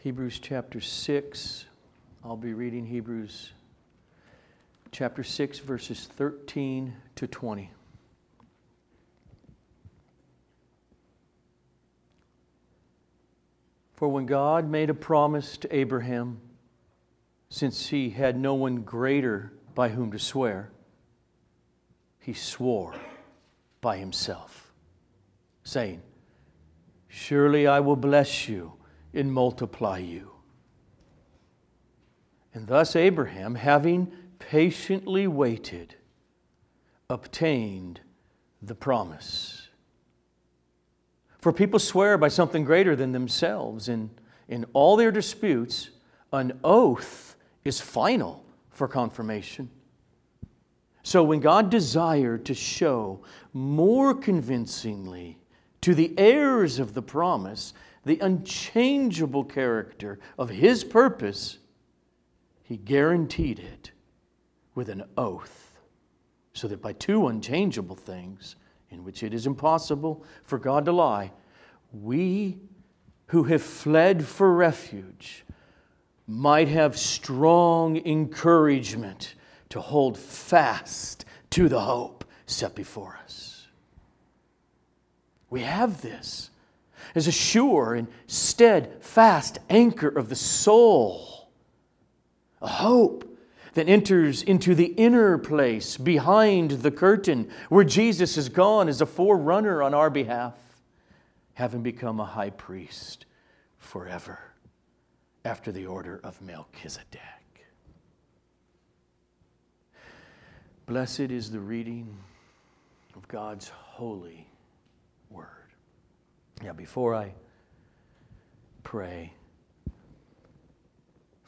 Hebrews chapter 6. I'll be reading Hebrews chapter 6, verses 13 to 20. For when God made a promise to Abraham, since he had no one greater by whom to swear, he swore by himself, saying, Surely I will bless you and multiply you. And thus Abraham, having patiently waited, obtained the promise. For people swear by something greater than themselves. and in all their disputes, an oath is final for confirmation. So when God desired to show more convincingly to the heirs of the promise the unchangeable character of his purpose, he guaranteed it with an oath, so that by two unchangeable things, in which it is impossible for God to lie, we who have fled for refuge might have strong encouragement to hold fast to the hope set before us. We have this as a sure and steadfast anchor of the soul, a hope that enters into the inner place behind the curtain where Jesus has gone as a forerunner on our behalf, having become a high priest forever after the order of Melchizedek. Blessed is the reading of God's holy. Now, before I pray,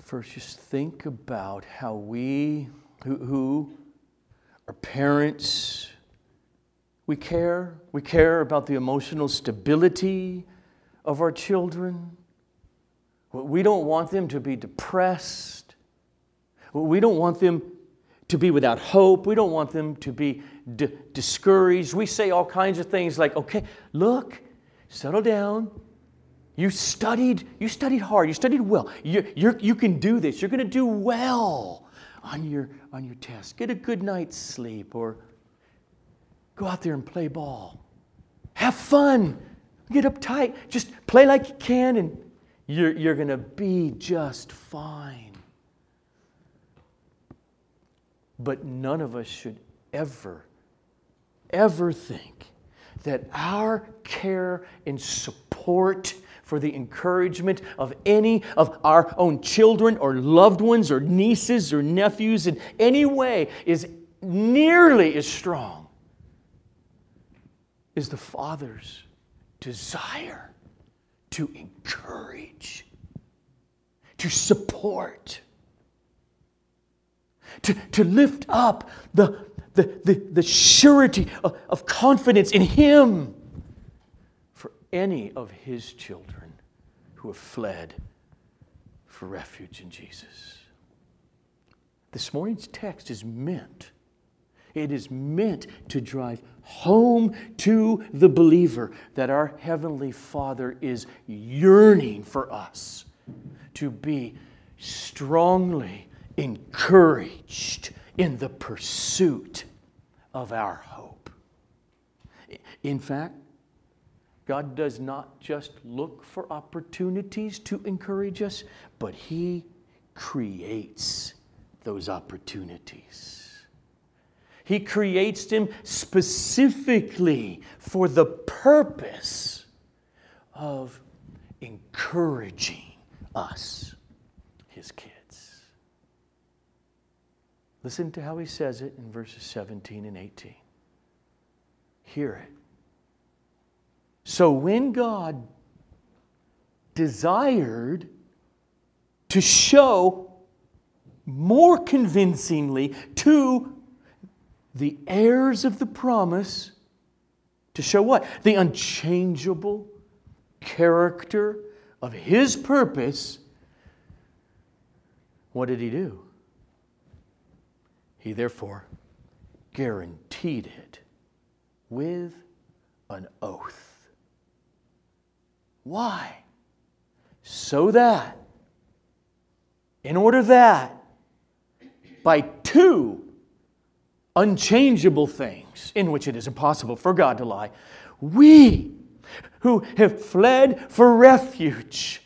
first just think about how we, who, who are parents, we care. We care about the emotional stability of our children. We don't want them to be depressed. We don't want them to be without hope. We don't want them to be d- discouraged. We say all kinds of things like, okay, look, settle down. You studied, you studied hard, you studied well. You, you you can do this. You're going to do well on your, on your test. Get a good night's sleep or go out there and play ball. Have fun. Get uptight. Just play like you can and you're, you're going to be just fine. But none of us should ever, ever think that our care and support for the encouragement of any of our own children or loved ones or nieces or nephews in any way is nearly as strong as the Father's desire to encourage, to support to, to lift up the, the, the, the surety of, of confidence in Him for any of His children who have fled for refuge in Jesus. This morning's text is meant, it is meant to drive home to the believer that our Heavenly Father is yearning for us to be strongly encouraged in the pursuit of our hope. In fact, God does not just look for opportunities to encourage us, but He creates those opportunities. He creates them specifically for the purpose of encouraging us, His kids. Listen to how he says it in verses 17 and 18. Hear it. So when God desired to show more convincingly to the heirs of the promise, to show what? The unchangeable character of his purpose, what did he do? He therefore guaranteed it with an oath. Why? So that In order that by two unchangeable things in which it is impossible for God to lie, we who have fled for refuge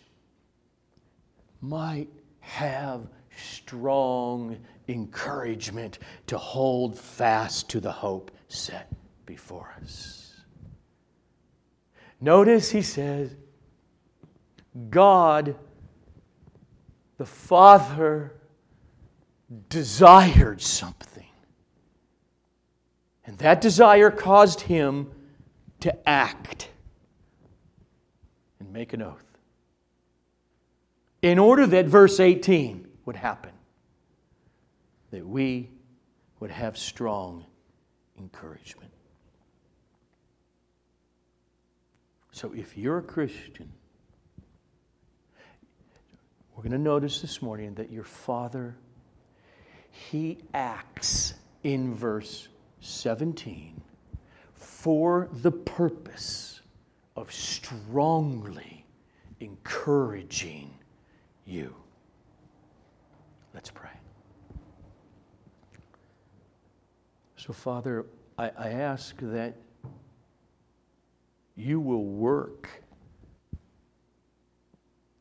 might have strong encouragement to hold fast to the hope set before us. Notice he says, God the Father desired something. And that desire caused him to act and make an oath. In order that verse 18 would happen, that we would have strong encouragement. So if you're a Christian, we're going to notice this morning that your Father, He acts in verse 17 for the purpose of strongly encouraging you. Let's pray. So, Father, I, I ask that you will work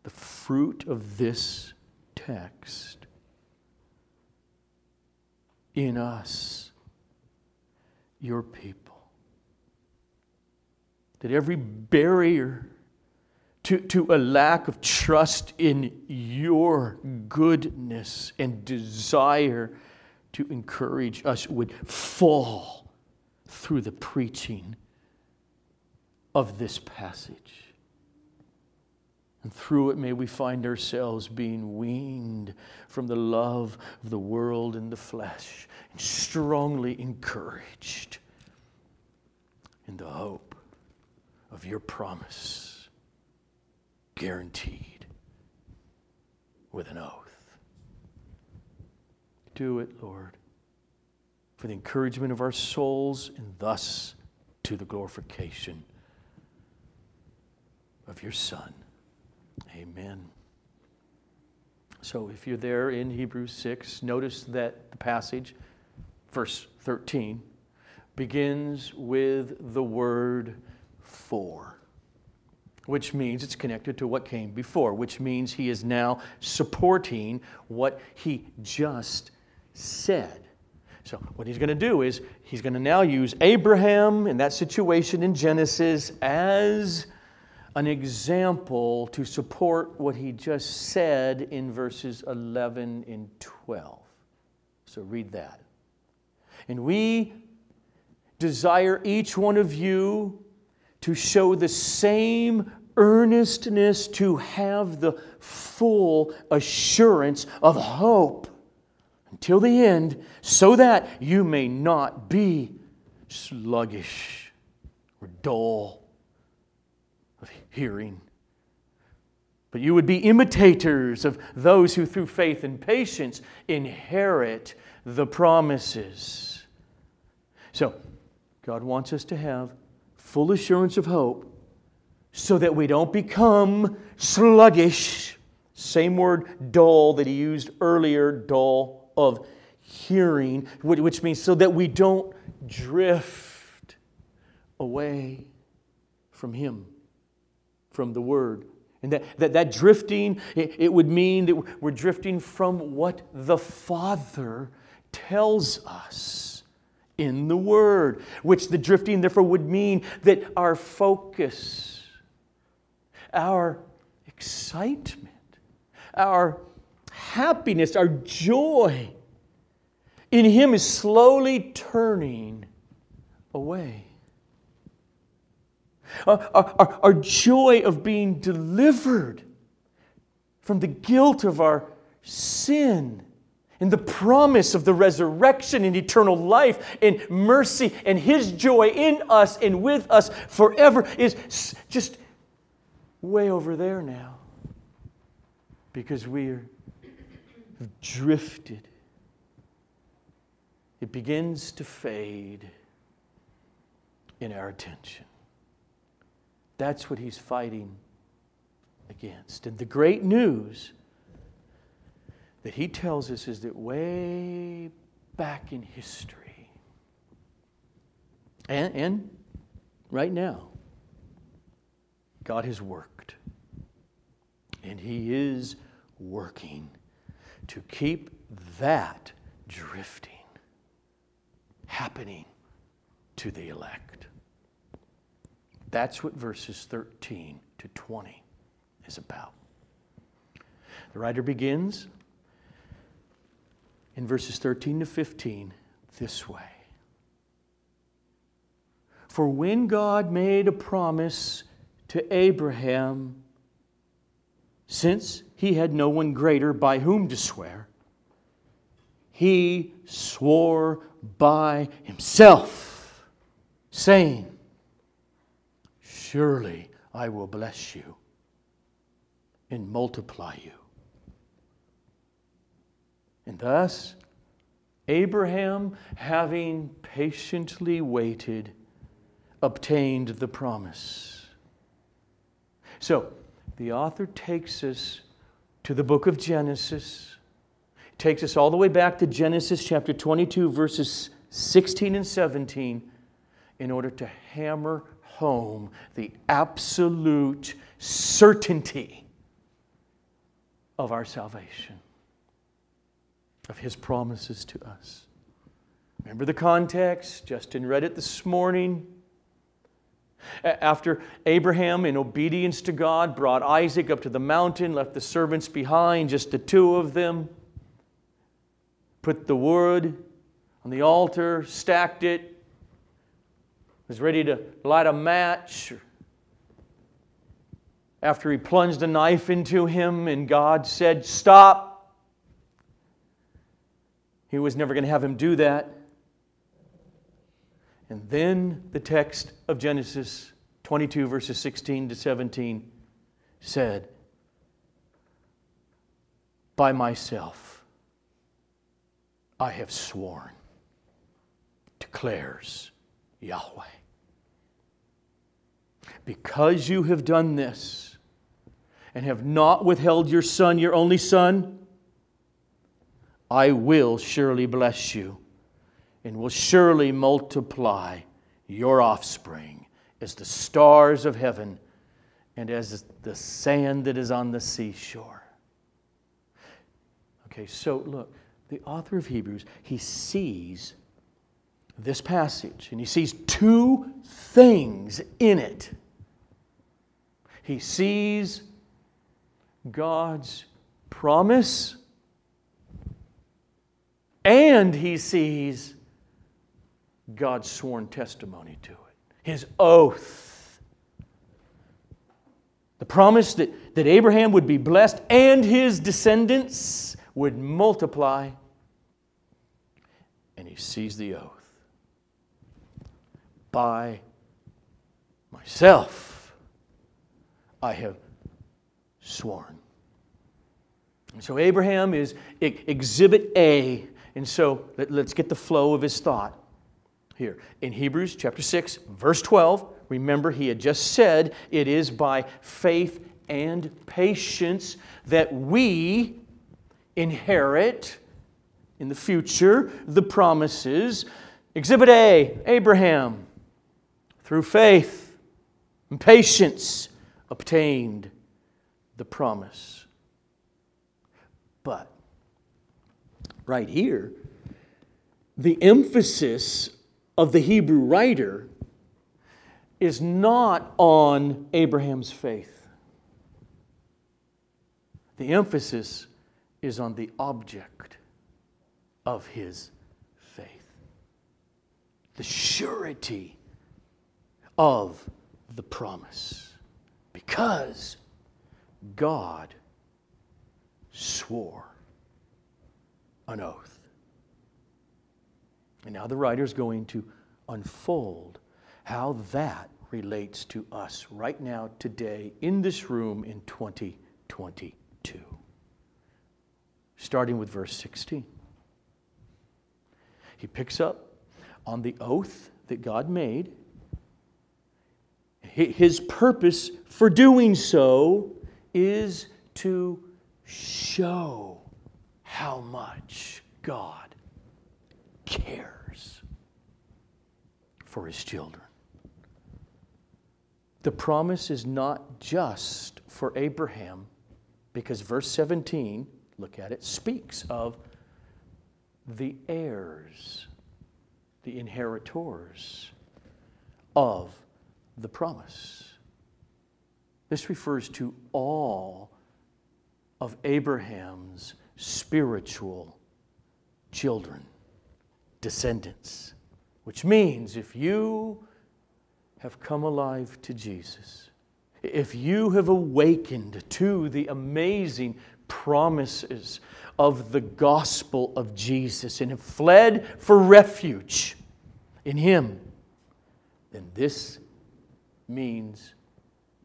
the fruit of this text in us, your people. That every barrier to, to a lack of trust in your goodness and desire to encourage us would fall through the preaching of this passage. And through it, may we find ourselves being weaned from the love of the world and the flesh, and strongly encouraged in the hope of your promise, guaranteed with an oath. Do it, Lord, for the encouragement of our souls and thus to the glorification of your Son. Amen. So if you're there in Hebrews 6, notice that the passage, verse 13, begins with the word for, which means it's connected to what came before, which means he is now supporting what he just said. So, what he's going to do is he's going to now use Abraham in that situation in Genesis as an example to support what he just said in verses 11 and 12. So read that. And we desire each one of you to show the same earnestness to have the full assurance of hope until the end, so that you may not be sluggish or dull of hearing. But you would be imitators of those who, through faith and patience, inherit the promises. So, God wants us to have full assurance of hope so that we don't become sluggish. Same word, dull, that he used earlier, dull of hearing, which means so that we don't drift away from him from the Word. And that, that, that drifting, it, it would mean that we're drifting from what the Father tells us in the Word, which the drifting, therefore, would mean that our focus, our excitement, our happiness, our joy in Him is slowly turning away. Our, our, our joy of being delivered from the guilt of our sin and the promise of the resurrection and eternal life and mercy and His joy in us and with us forever is just way over there now because we are drifted. It begins to fade in our attention. That's what he's fighting against. And the great news that he tells us is that way back in history and, and right now, God has worked. And he is working to keep that drifting happening to the elect. That's what verses 13 to 20 is about. The writer begins in verses 13 to 15 this way For when God made a promise to Abraham, since he had no one greater by whom to swear, he swore by himself, saying, Surely I will bless you and multiply you. And thus, Abraham, having patiently waited, obtained the promise. So, the author takes us to the book of Genesis, takes us all the way back to Genesis chapter 22, verses 16 and 17, in order to hammer home the absolute certainty of our salvation of his promises to us. Remember the context? Justin read it this morning. After Abraham, in obedience to God, brought Isaac up to the mountain, left the servants behind, just the two of them, put the wood on the altar, stacked it, was ready to light a match. After he plunged a knife into him, and God said, Stop. He was never going to have him do that. And then the text of Genesis 22, verses 16 to 17 said, By myself I have sworn, declares Yahweh. Because you have done this and have not withheld your son, your only son, I will surely bless you and will surely multiply your offspring as the stars of heaven and as the sand that is on the seashore. Okay, so look, the author of Hebrews, he sees this passage and he sees two things in it. He sees God's promise and he sees God's sworn testimony to it, his oath. The promise that, that Abraham would be blessed and his descendants would multiply. And he sees the oath. By myself I have sworn. And so Abraham is exhibit A and so let, us get the flow of his thought here. In Hebrews chapter 6, verse 12, remember he had just said it is by faith and patience that we inherit in the future the promises. Exhibit A, Abraham, through faith and patience, obtained the promise. But right here, the emphasis of the Hebrew writer is not on Abraham's faith. The emphasis is on the object of his faith, the surety of the promise, because God swore an oath. And now the writer is going to unfold how that relates to us right now, today, in this room in 2022. Starting with verse 16. He picks up on the oath that God made. His purpose for doing so is to show how much God cares for his children. The promise is not just for Abraham, because verse 17, look at it, speaks of the heirs, the inheritors of the promise. This refers to all of Abraham's spiritual children, descendants, which means if you have come alive to Jesus, if you have awakened to the amazing promises of the gospel of Jesus and have fled for refuge in Him, then this means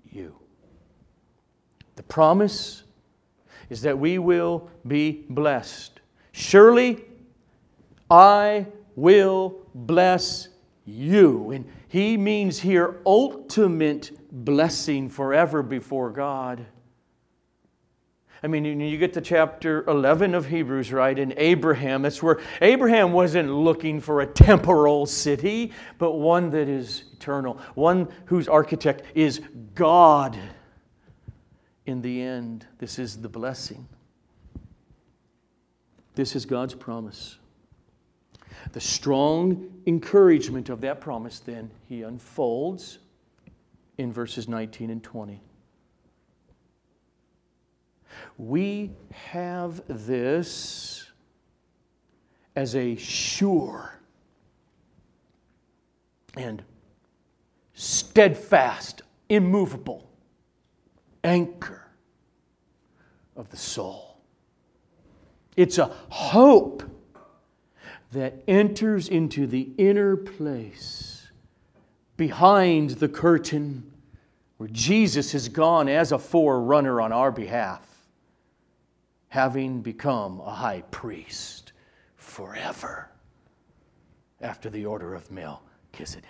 you. The promise is that we will be blessed. Surely I will bless you. And he means here ultimate blessing forever before God. I mean, you get to chapter 11 of Hebrews, right? And Abraham, that's where Abraham wasn't looking for a temporal city, but one that is eternal, one whose architect is God. In the end, this is the blessing. This is God's promise. The strong encouragement of that promise, then, he unfolds in verses 19 and 20. We have this as a sure and steadfast, immovable anchor of the soul. It's a hope that enters into the inner place behind the curtain where Jesus has gone as a forerunner on our behalf, having become a high priest forever after the order of Melchizedek.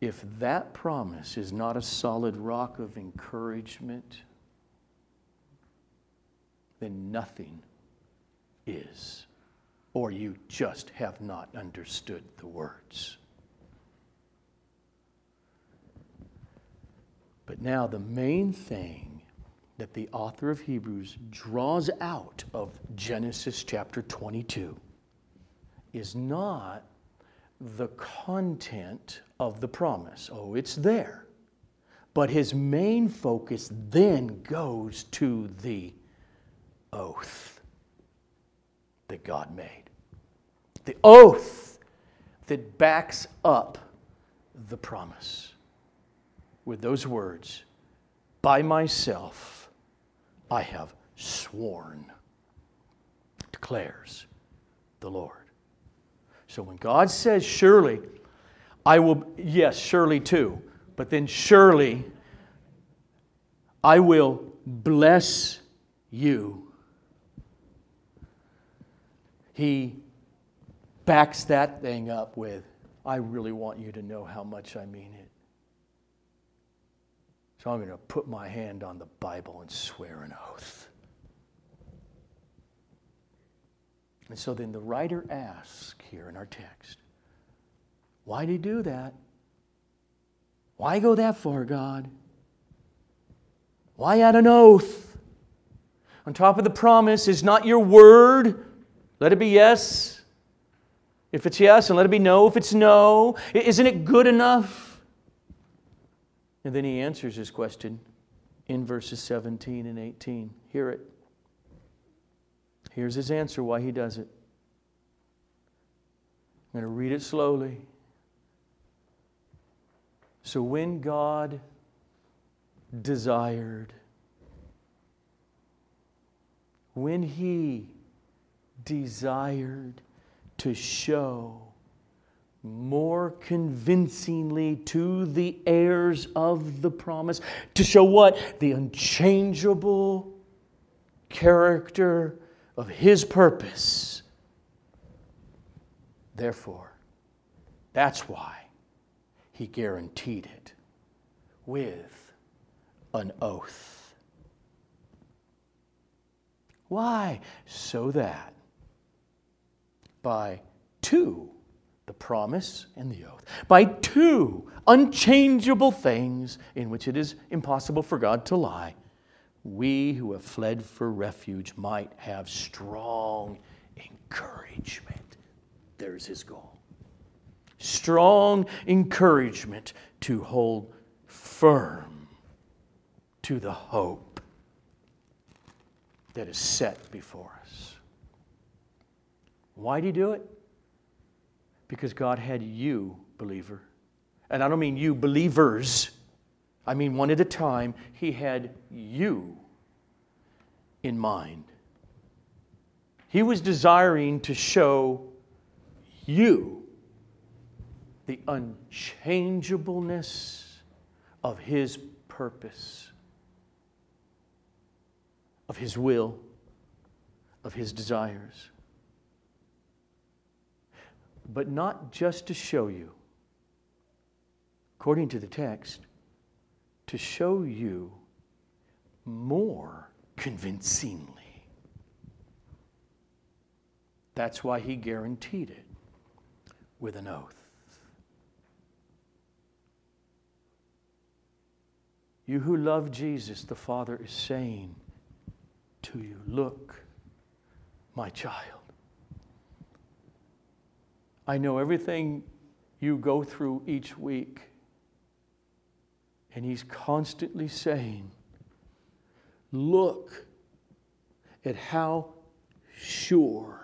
If that promise is not a solid rock of encouragement, then nothing is. Or you just have not understood the words. But now, the main thing that the author of Hebrews draws out of Genesis chapter 22 is not the content of the promise. Oh, it's there. But his main focus then goes to the oath that God made. The oath that backs up the promise with those words By myself I have sworn, declares the Lord. So when God says, Surely, I will, yes, surely too, but then surely I will bless you he backs that thing up with, I really want you to know how much I mean it. So I'm going to put my hand on the Bible and swear an oath. And so then the writer asks here in our text, why did he do that? Why go that far, God? Why add an oath? On top of the promise is not your word, let it be yes. If it's yes, and let it be no if it's no. Isn't it good enough? And then he answers his question in verses 17 and 18. Hear it. Here's his answer why he does it. I'm going to read it slowly. So when God desired, when he desired to show more convincingly to the heirs of the promise, to show what? The unchangeable character of His purpose. Therefore, that's why He guaranteed it with an oath. Why? So that by two, the promise and the oath, by two unchangeable things in which it is impossible for God to lie, we who have fled for refuge might have strong encouragement. There's his goal. Strong encouragement to hold firm to the hope that is set before us. Why did he do it? Because God had you, believer. And I don't mean you, believers. I mean one at a time. He had you in mind. He was desiring to show you the unchangeableness of His purpose, of His will, of His desires. But not just to show you, according to the text, to show you more convincingly. That's why he guaranteed it with an oath. You who love Jesus, the Father is saying to you, Look, my child. I know everything you go through each week. And He's constantly saying, Look at how sure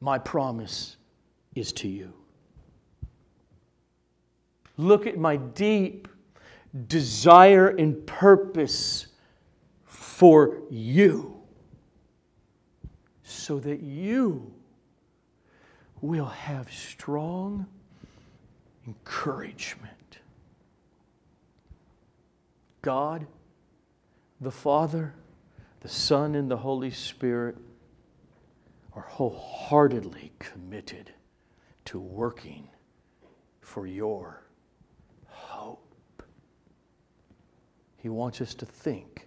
my promise is to you. Look at my deep desire and purpose for you so that you will have strong encouragement. God, the Father, the Son, and the Holy Spirit are wholeheartedly committed to working for your hope. He wants us to think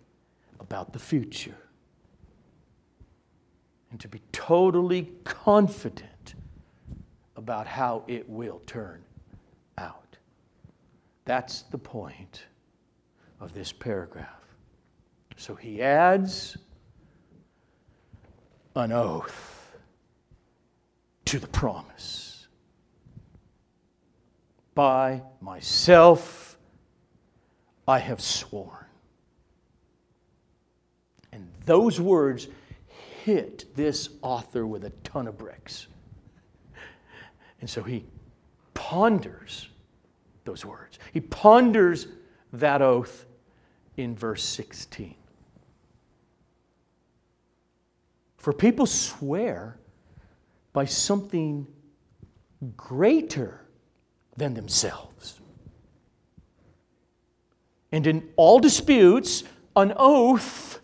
about the future and to be totally confident about how it will turn out. That's the point of this paragraph. So he adds an oath to the promise. By myself I have sworn. And those words hit this author with a ton of bricks. And so he ponders those words. He ponders that oath in verse 16. For people swear by something greater than themselves. And in all disputes, an oath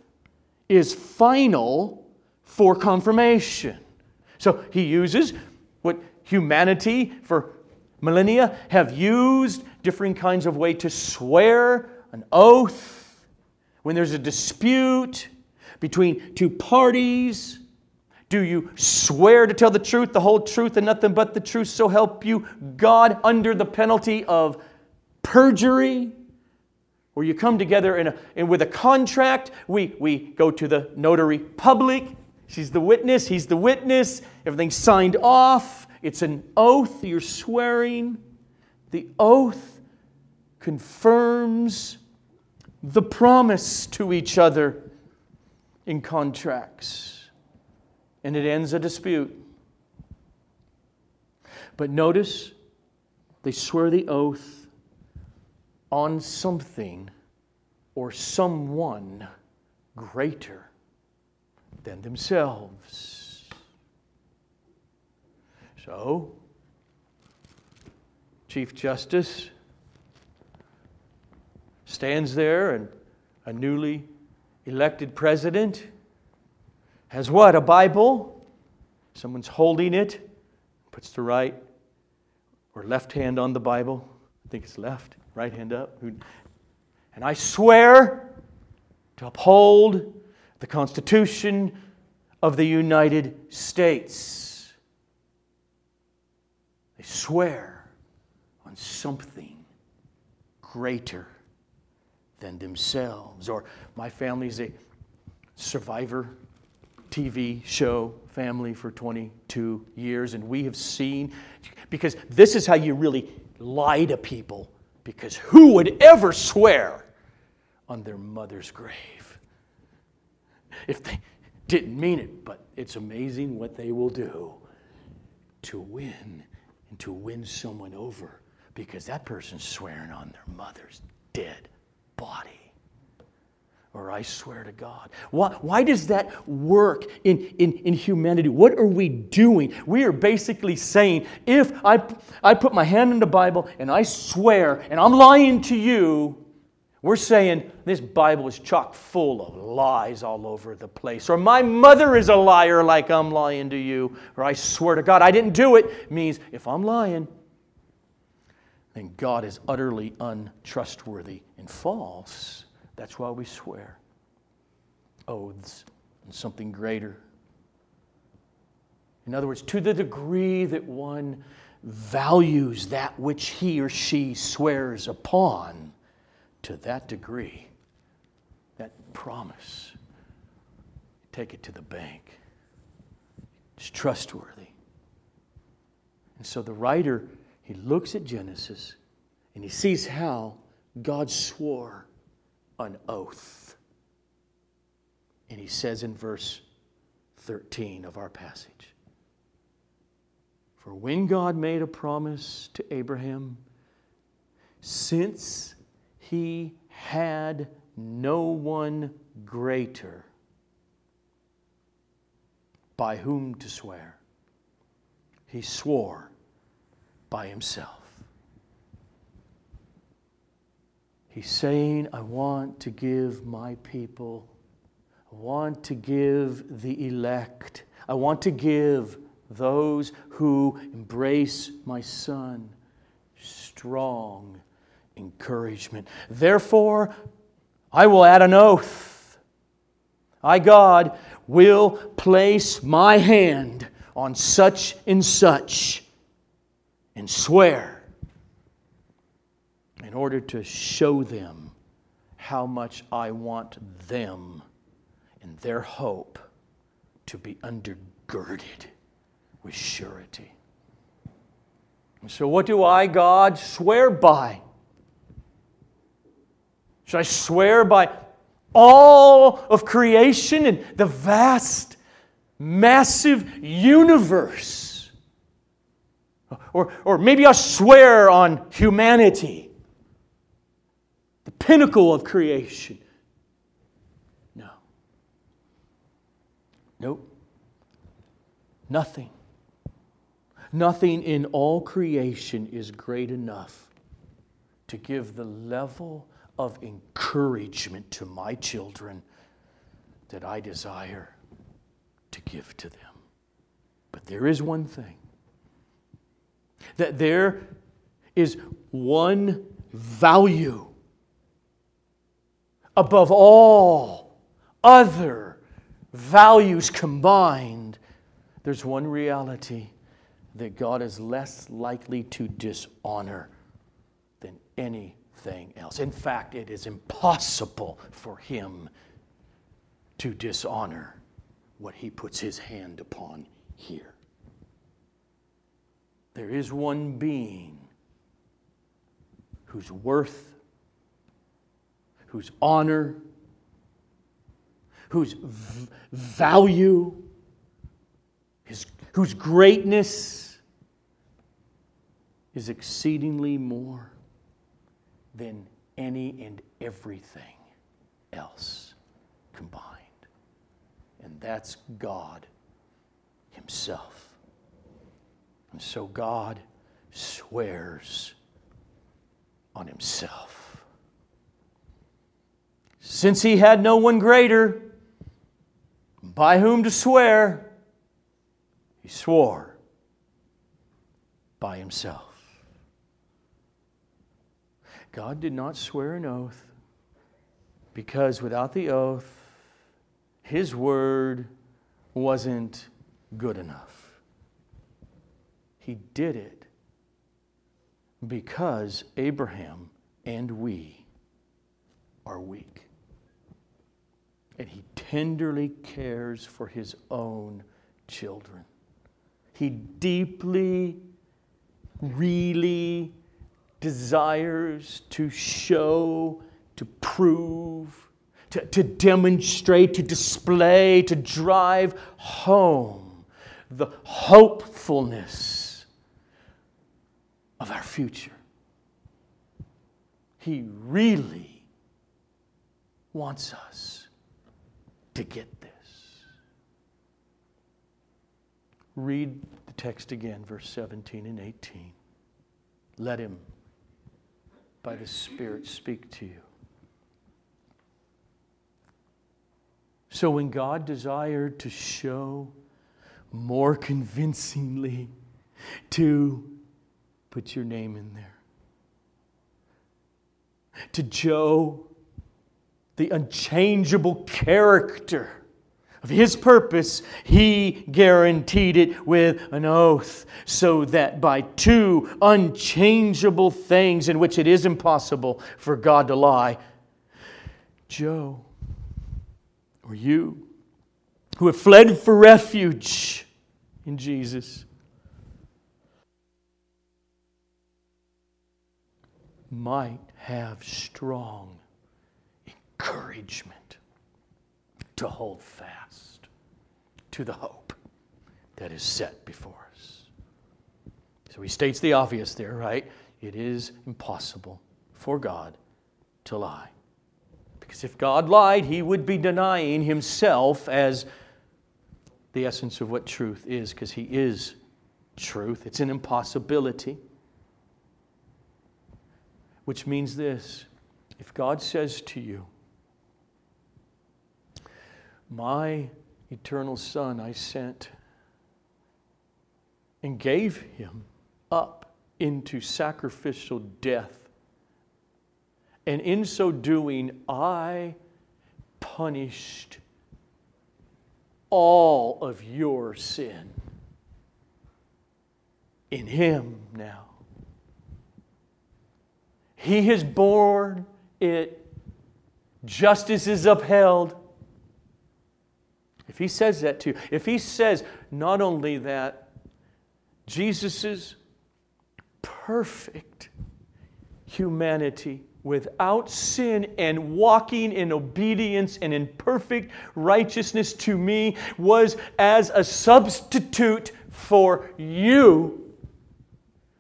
is final for confirmation. So he uses humanity for millennia have used different kinds of way to swear an oath when there's a dispute between two parties do you swear to tell the truth the whole truth and nothing but the truth so help you god under the penalty of perjury where you come together in a, in, with a contract. We, we go to the notary public. She's the witness, he's the witness. Everything's signed off. It's an oath you're swearing. The oath confirms the promise to each other in contracts, and it ends a dispute. But notice they swear the oath on something or someone greater than themselves. So, Chief Justice stands there, and a newly elected president has what? A Bible. Someone's holding it, puts the right or left hand on the Bible. I think it's left right hand up. And I swear to uphold the Constitution of the United States. Swear on something greater than themselves. Or my family's a survivor TV show family for 22 years, and we have seen, because this is how you really lie to people, because who would ever swear on their mother's grave? If they didn't mean it, but it's amazing what they will do to win to win someone over because that person's swearing on their mother's dead body. Or I swear to God. Why, why does that work in, in, in humanity? What are we doing? We are basically saying if I, I put my hand in the Bible and I swear and I'm lying to you, we're saying this Bible is chock full of lies all over the place. Or my mother is a liar like I'm lying to you. Or I swear to God I didn't do it means if I'm lying, then God is utterly untrustworthy and false. That's why we swear oaths and something greater. In other words, to the degree that one values that which he or she swears upon, to that degree, that promise, take it to the bank. It's trustworthy. And so the writer he looks at Genesis and he sees how God swore an oath. And he says in verse 13 of our passage For when God made a promise to Abraham, since he had no one greater by whom to swear, he swore by himself. He's saying, I want to give my people, I want to give the elect, I want to give those who embrace my son strong encouragement. Therefore, I will add an oath. I, God, will place my hand on such and such and swear in order to show them how much I want them and their hope to be undergirded with surety. So, what do I, God, swear by? Should I swear by all of creation and the vast, massive universe? Or, or maybe I swear on humanity, the pinnacle of creation. No. Nope. Nothing. Nothing in all creation is great enough to give the level of encouragement to my children that I desire to give to them. But there is one thing that there is one value above all other values combined. There's one reality that God is less likely to dishonor than anything else. In fact, it is impossible for him to dishonor what he puts his hand upon here. There is one being whose worth, whose honor, whose v- value, his, whose greatness is exceedingly more than any and everything else combined. And that's God Himself. And so God swears on himself. Since he had no one greater by whom to swear, he swore by himself. God did not swear an oath because without the oath, his word wasn't good enough. He did it because Abraham and we are weak. And he tenderly cares for his own children. He deeply, really desires to show, to prove, to, to demonstrate, to display, to drive home the hopefulness of our future. He really wants us to get this. Read the text again, verse 17 and 18. Let him, by the Spirit, speak to you. So, when God desired to show more convincingly to put your name in there, to Joe, the unchangeable character of his purpose, he guaranteed it with an oath, so that by two unchangeable things in which it is impossible for God to lie, Joe, or you, who have fled for refuge in Jesus, might have strong encouragement to hold fast to the hope that is set before us. So he states the obvious there, right? It is impossible for God to lie. Because if God lied, he would be denying himself as the essence of what truth is, because he is truth. It's an impossibility. Which means this if God says to you, My eternal Son I sent and gave him up into sacrificial death and in so doing, I punished all of your sin in Him now. He has borne it, justice is upheld. If He says that to you, if He says not only that, Jesus' perfect humanity without sin and walking in obedience and in perfect righteousness to me was as a substitute for you,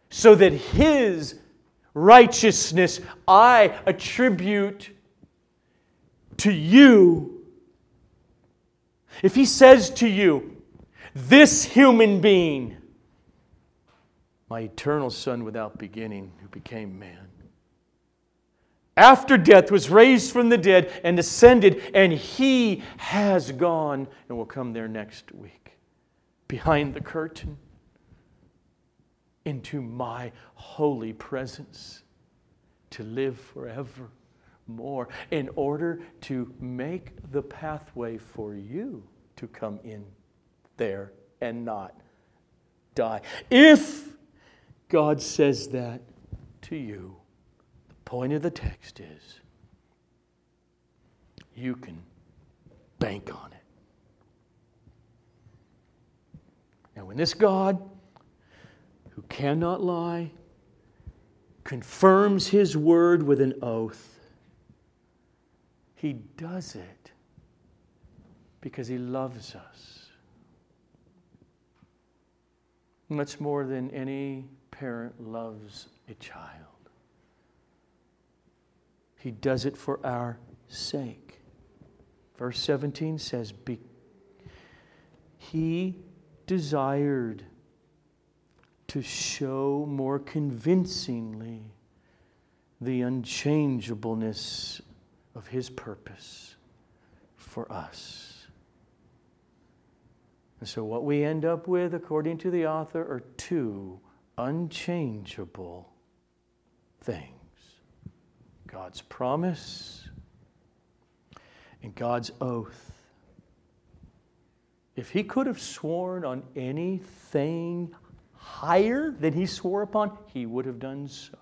so that his righteousness I attribute to you. If he says to you, this human being, my eternal Son without beginning, who became man, after death was raised from the dead and ascended, and he has gone, and we'll come there next week, behind the curtain into my holy presence to live forever more in order to make the pathway for you to come in there and not die. If God says that to you, the point of the text is you can bank on it. Now, when this God, who cannot lie, confirms his word with an oath, he does it because he loves us. Much more than any parent loves a child. He does it for our sake. Verse 17 says, He desired to show more convincingly the unchangeableness of His purpose for us. And so, what we end up with, according to the author, are two unchangeable things. God's promise and God's oath. if he could have sworn on anything higher than he swore upon, he would have done so.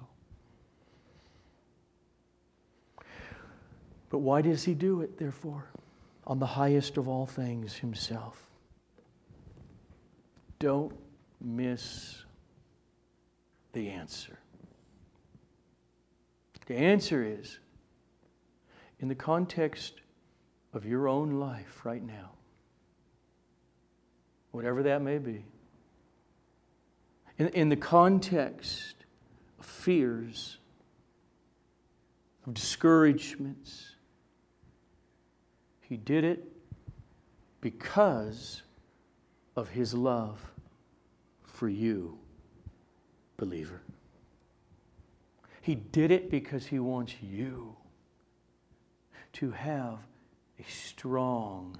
But why does he do it, therefore? On the highest of all things, himself. Don't miss the answer. The answer is in the context of your own life right now, whatever that may be, in, in the context of fears, of discouragements, he did it because of his love for you, believer. He did it because he wants you to have a strong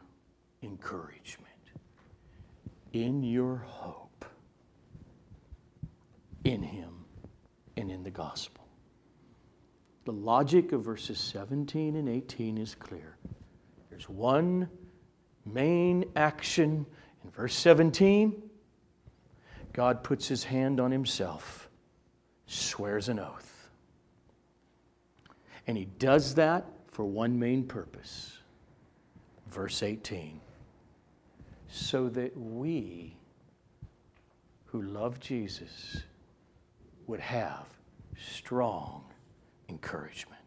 encouragement in your hope in him and in the gospel. The logic of verses 17 and 18 is clear. There's one main action in verse 17. God puts his hand on himself, swears an oath. And he does that for one main purpose. Verse 18 so that we who love Jesus would have strong encouragement.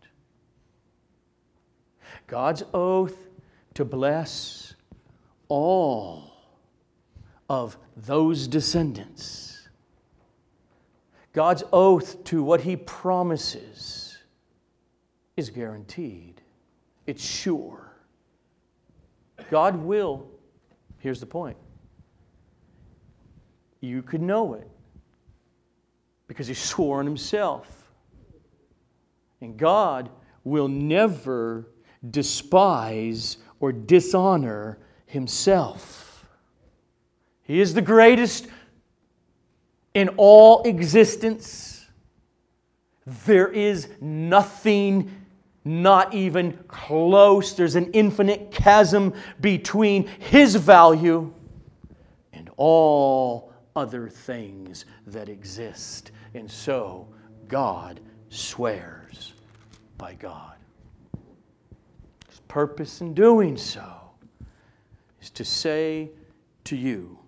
God's oath to bless all of those descendants. God's oath to what he promises is guaranteed, it's sure. God will, here's the point you could know it because he swore on himself. And God will never despise or dishonor himself. He is the greatest in all existence. There is nothing, not even close. There's an infinite chasm between His value and all other things that exist. And so God swears by God purpose in doing so is to say to you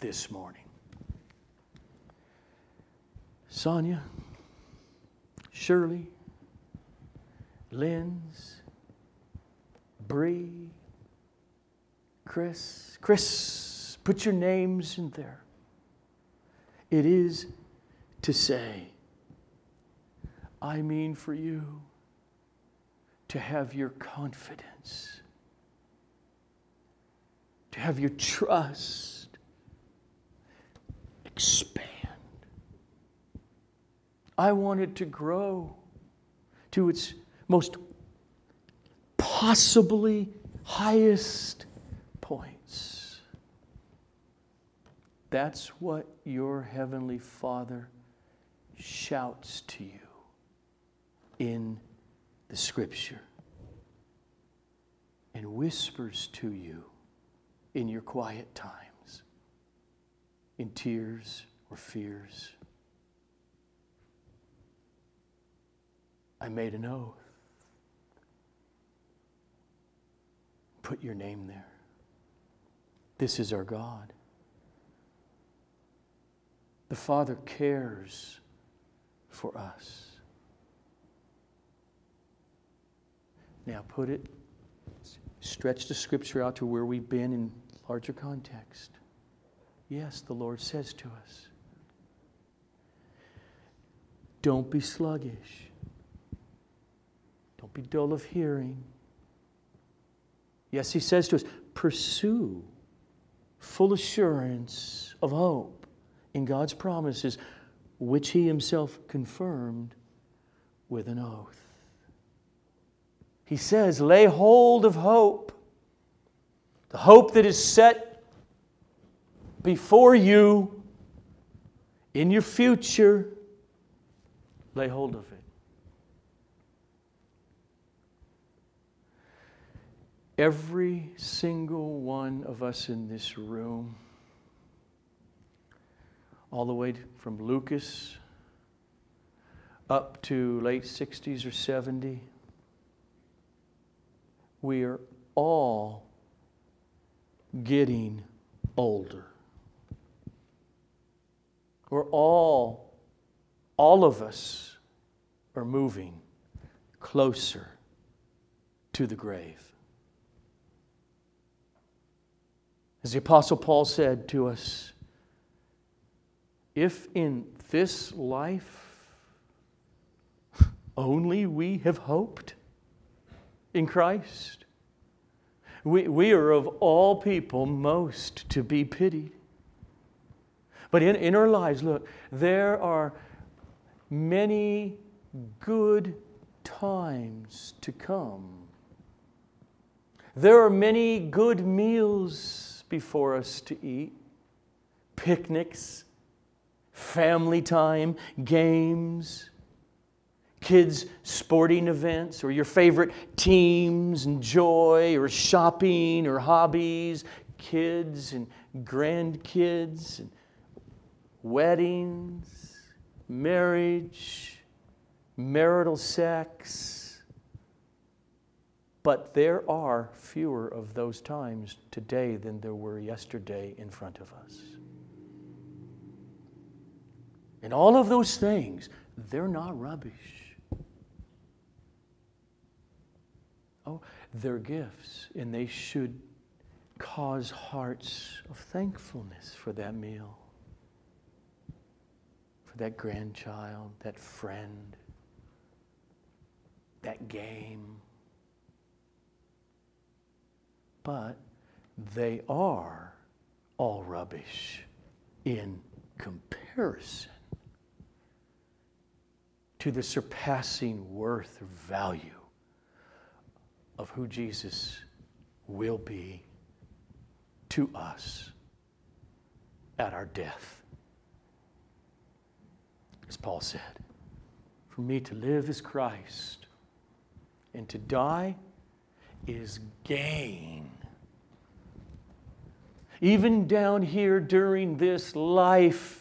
this morning Sonia, Shirley, Linz, Bree, Chris, Chris, put your names in there. It is to say, I mean for you to have your confidence, to have your trust expand. I want it to grow to its most possibly highest points. That's what your Heavenly Father shouts to you in the Scripture and whispers to you in your quiet times, in tears or fears. I made an oath. Put your name there. This is our God. The Father cares for us. Now put it, stretch the scripture out to where we've been in larger context. Yes, the Lord says to us, don't be sluggish. Don't be dull of hearing. Yes, He says to us, pursue full assurance of hope in God's promises, which He Himself confirmed with an oath. He says, lay hold of hope. The hope that is set before you in your future. Lay hold of it. every single one of us in this room, all the way from Lucas up to late 60s or 70, we are all getting older. We're all, all of us are moving closer to the grave. As the Apostle Paul said to us, if in this life only we have hoped in Christ, we, we are of all people most to be pitied. But in, in our lives, look, there are many good times to come. There are many good meals before us to eat picnics, family time, games, kids' sporting events, or your favorite teams and joy, or shopping or hobbies, kids and grandkids, and weddings, marriage, marital sex. But there are fewer of those times today than there were yesterday in front of us. And all of those things, they're not rubbish. Oh, gifts, and they should cause hearts of thankfulness for that meal, for that grandchild, that friend, that game. But they are all rubbish in comparison to the surpassing worth or value of who Jesus will be to us at our death. As Paul said, for me to live is Christ, and to die is gain. Even down here during this life,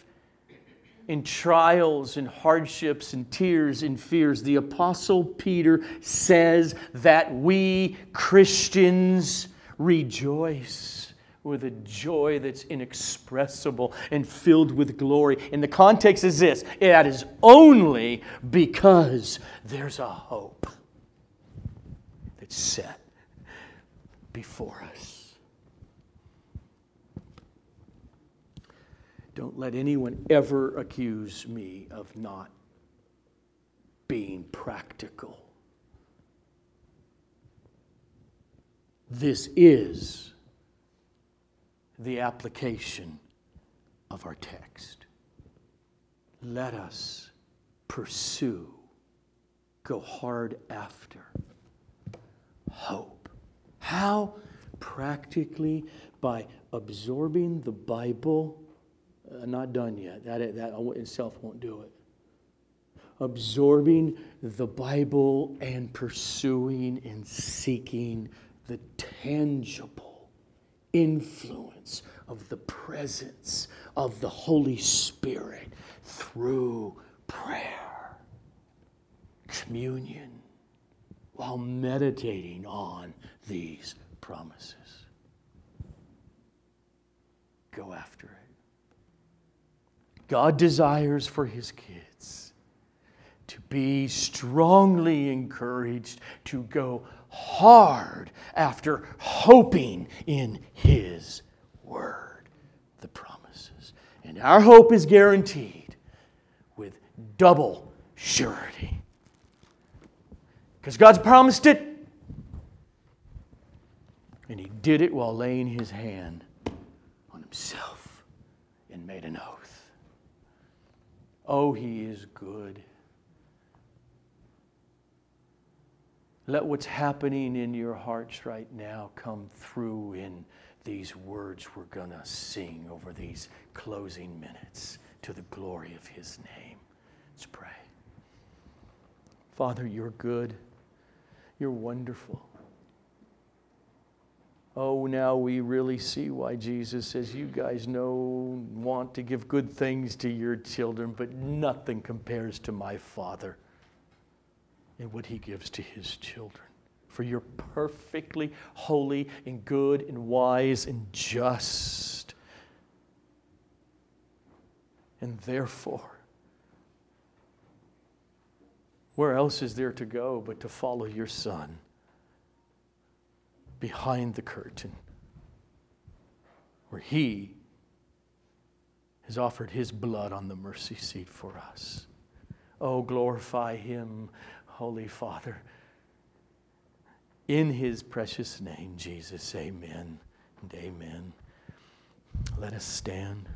in trials and hardships and tears and fears, the Apostle Peter says that we Christians rejoice with a joy that's inexpressible and filled with glory. And the context is this that is only because there's a hope that's set before us. Don't let anyone ever accuse me of not being practical. This is the application of our text. Let us pursue, go hard after hope. How? Practically by absorbing the Bible uh, not done yet. That, that itself won't do it. Absorbing the Bible and pursuing and seeking the tangible influence of the presence of the Holy Spirit through prayer, communion, while meditating on these promises. Go after it. God desires for his kids to be strongly encouraged to go hard after hoping in his word, the promises. And our hope is guaranteed with double surety. Because God's promised it, and he did it while laying his hand on himself and made an oath. Oh, He is good. Let what's happening in your hearts right now come through in these words we're going to sing over these closing minutes to the glory of His name. Let's pray. Father, you're good. You're wonderful. Oh, now we really see why Jesus says, You guys know, want to give good things to your children, but nothing compares to my Father and what he gives to his children. For you're perfectly holy and good and wise and just. And therefore, where else is there to go but to follow your Son? Behind the curtain where He has offered His blood on the mercy seat for us. Oh, glorify Him, Holy Father. In His precious name, Jesus, amen and amen. Let us stand.